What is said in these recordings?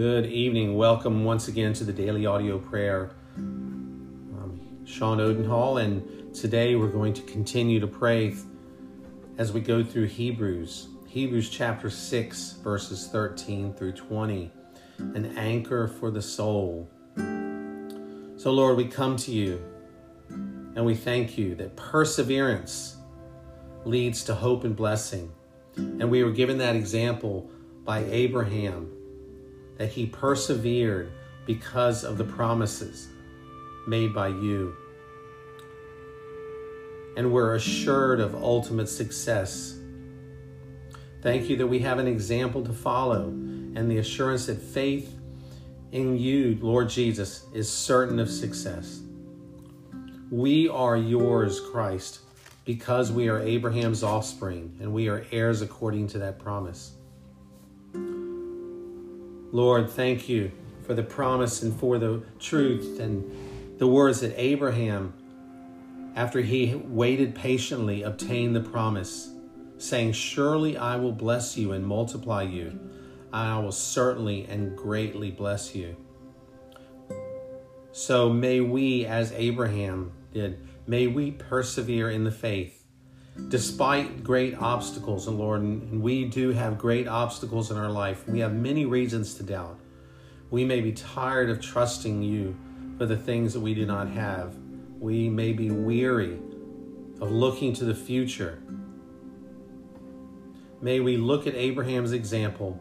Good evening. Welcome once again to the Daily Audio Prayer. I'm Sean Odenhall, and today we're going to continue to pray as we go through Hebrews. Hebrews chapter 6, verses 13 through 20, an anchor for the soul. So, Lord, we come to you and we thank you that perseverance leads to hope and blessing. And we were given that example by Abraham that he persevered because of the promises made by you. And we're assured of ultimate success. Thank you that we have an example to follow and the assurance that faith in you, Lord Jesus, is certain of success. We are yours, Christ, because we are Abraham's offspring and we are heirs according to that promise. Lord, thank you for the promise and for the truth and the words that Abraham, after he waited patiently, obtained the promise, saying, Surely I will bless you and multiply you. I will certainly and greatly bless you. So may we, as Abraham did, may we persevere in the faith despite great obstacles, and Lord, and we do have great obstacles in our life. We have many reasons to doubt. We may be tired of trusting you for the things that we do not have. We may be weary of looking to the future. May we look at Abraham's example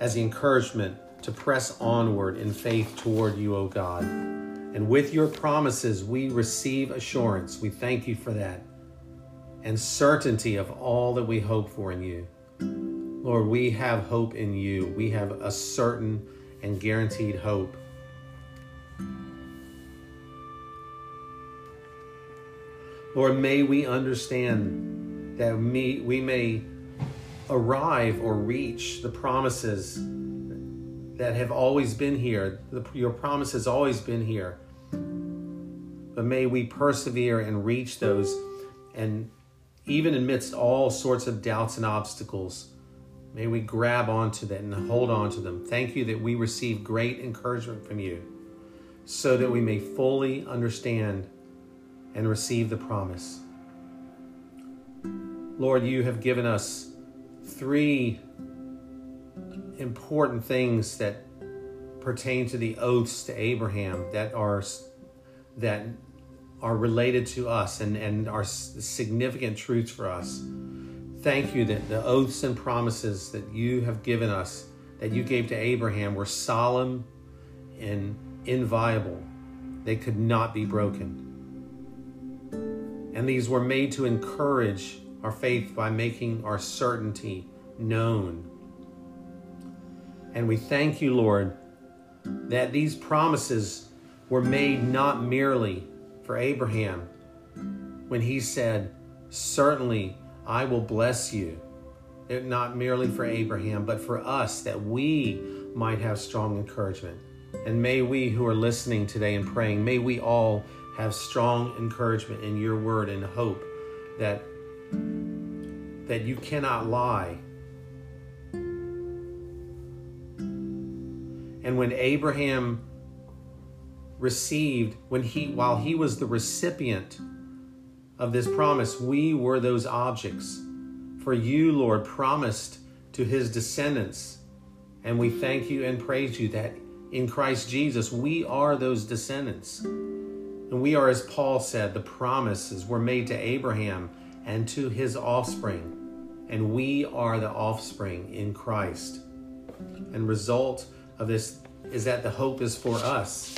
as the encouragement to press onward in faith toward you, O God. And with your promises, we receive assurance. We thank you for that and certainty of all that we hope for in you. Lord, we have hope in you. We have a certain and guaranteed hope. Lord, may we understand that we may arrive or reach the promises that have always been here. Your promise has always been here. But may we persevere and reach those and even amidst all sorts of doubts and obstacles, may we grab onto that and hold on to them. Thank you that we receive great encouragement from you so that we may fully understand and receive the promise. Lord, you have given us three important things that pertain to the oaths to Abraham that are that are related to us and, and are significant truths for us. Thank you that the oaths and promises that you have given us, that you gave to Abraham, were solemn and inviolable. They could not be broken. And these were made to encourage our faith by making our certainty known. And we thank you, Lord, that these promises were made not merely for Abraham when he said, Certainly I will bless you. Not merely for Abraham, but for us, that we might have strong encouragement. And may we who are listening today and praying, may we all have strong encouragement in your word and hope that, that you cannot lie. And when Abraham received when he while he was the recipient of this promise we were those objects. For you lord promised to his descendants and we thank you and praise you that in Christ Jesus we are those descendants. And we are as Paul said the promises were made to Abraham and to his offspring and we are the offspring in Christ. And result of this is that the hope is for us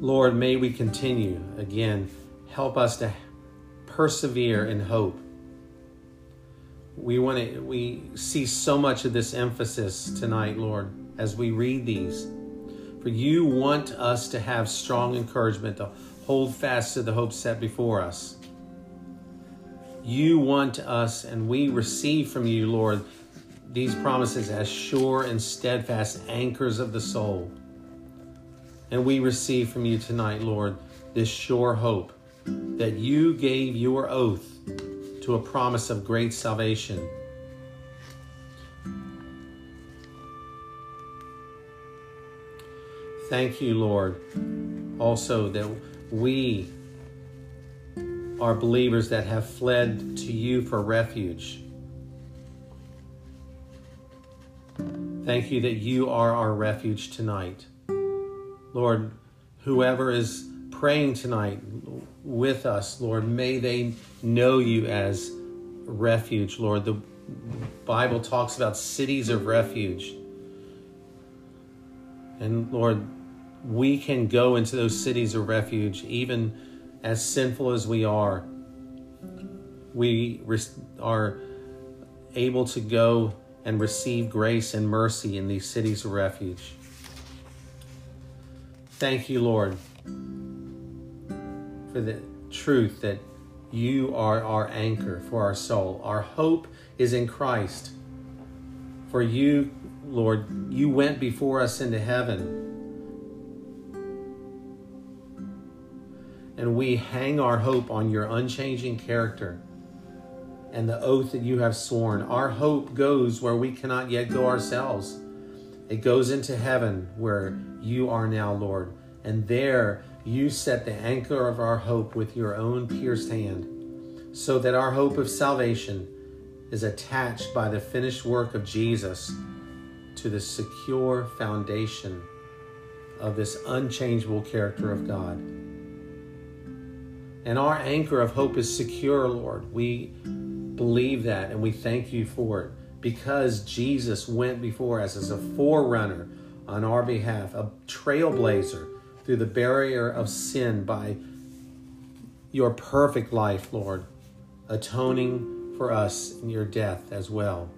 Lord, may we continue again. Help us to persevere in hope. We want to we see so much of this emphasis tonight, Lord, as we read these. For you want us to have strong encouragement to hold fast to the hope set before us. You want us, and we receive from you, Lord, these promises as sure and steadfast anchors of the soul. And we receive from you tonight, Lord, this sure hope that you gave your oath to a promise of great salvation. Thank you, Lord, also that we are believers that have fled to you for refuge. Thank you that you are our refuge tonight. Lord, whoever is praying tonight with us, Lord, may they know you as refuge, Lord. The Bible talks about cities of refuge. And Lord, we can go into those cities of refuge, even as sinful as we are. We are able to go and receive grace and mercy in these cities of refuge. Thank you, Lord, for the truth that you are our anchor for our soul. Our hope is in Christ. For you, Lord, you went before us into heaven. And we hang our hope on your unchanging character and the oath that you have sworn. Our hope goes where we cannot yet go ourselves. It goes into heaven where you are now, Lord. And there you set the anchor of our hope with your own pierced hand, so that our hope of salvation is attached by the finished work of Jesus to the secure foundation of this unchangeable character of God. And our anchor of hope is secure, Lord. We believe that and we thank you for it because Jesus went before us as a forerunner on our behalf, a trailblazer through the barrier of sin by your perfect life, Lord, atoning for us in your death as well.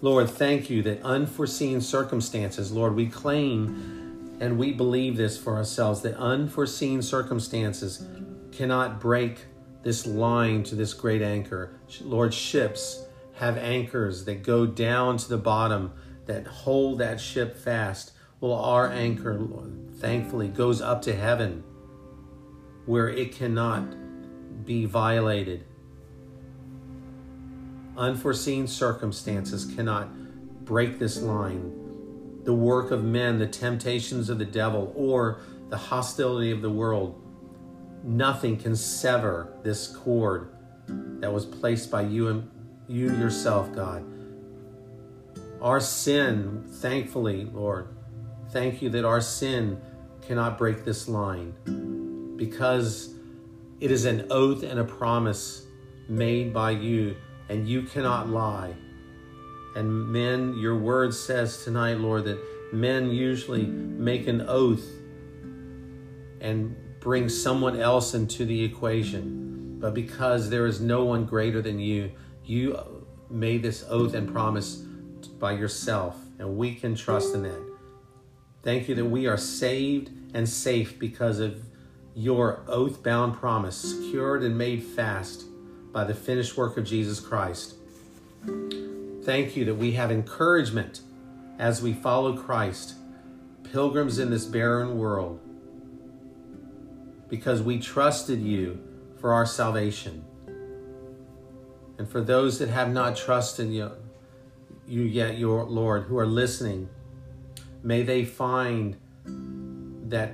Lord, thank you that unforeseen circumstances, Lord, we claim and we believe this for ourselves that unforeseen circumstances cannot break this line to this great anchor. Lord, ships have anchors that go down to the bottom that hold that ship fast. Well, our anchor, thankfully, goes up to heaven where it cannot be violated. Unforeseen circumstances cannot break this line. The work of men, the temptations of the devil, or the hostility of the world nothing can sever this cord that was placed by you and you yourself, God. Our sin, thankfully, Lord, thank you that our sin cannot break this line because it is an oath and a promise made by you, and you cannot lie. And men, your word says tonight, Lord, that men usually make an oath and bring someone else into the equation. But because there is no one greater than you, you made this oath and promise by yourself, and we can trust in that. Thank you that we are saved and safe because of your oath bound promise, secured and made fast by the finished work of Jesus Christ. Thank you that we have encouragement as we follow Christ, pilgrims in this barren world because we trusted you for our salvation. And for those that have not trusted you, you yet, your Lord, who are listening, may they find that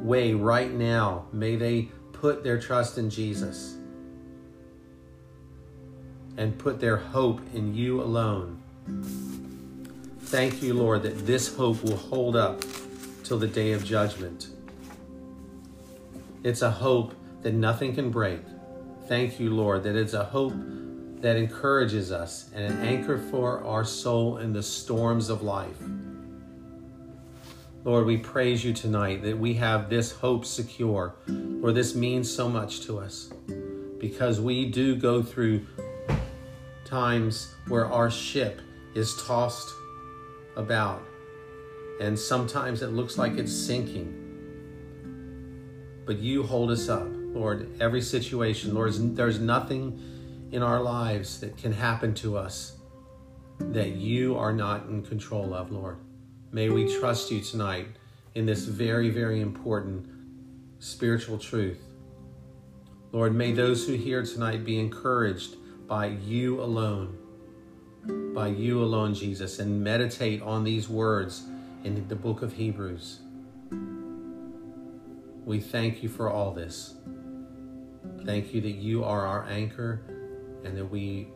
way right now. May they put their trust in Jesus and put their hope in you alone. Thank you, Lord, that this hope will hold up till the day of judgment. It's a hope that nothing can break. Thank you, Lord, that it's a hope that encourages us and an anchor for our soul in the storms of life. Lord, we praise you tonight that we have this hope secure. Lord, this means so much to us because we do go through times where our ship is tossed about and sometimes it looks like it's sinking but you hold us up, Lord, every situation. Lord, there's nothing in our lives that can happen to us that you are not in control of, Lord. May we trust you tonight in this very, very important spiritual truth. Lord, may those who hear tonight be encouraged by you alone, by you alone, Jesus, and meditate on these words in the book of Hebrews. We thank you for all this. Thank you that you are our anchor and that we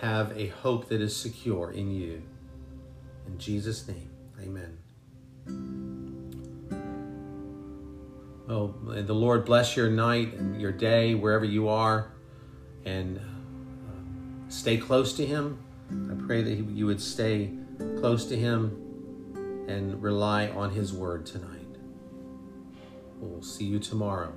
have a hope that is secure in you. In Jesus' name, amen. Oh, the Lord bless your night and your day wherever you are, and uh, stay close to Him. I pray that you would stay close to Him and rely on His word tonight. We'll see you tomorrow.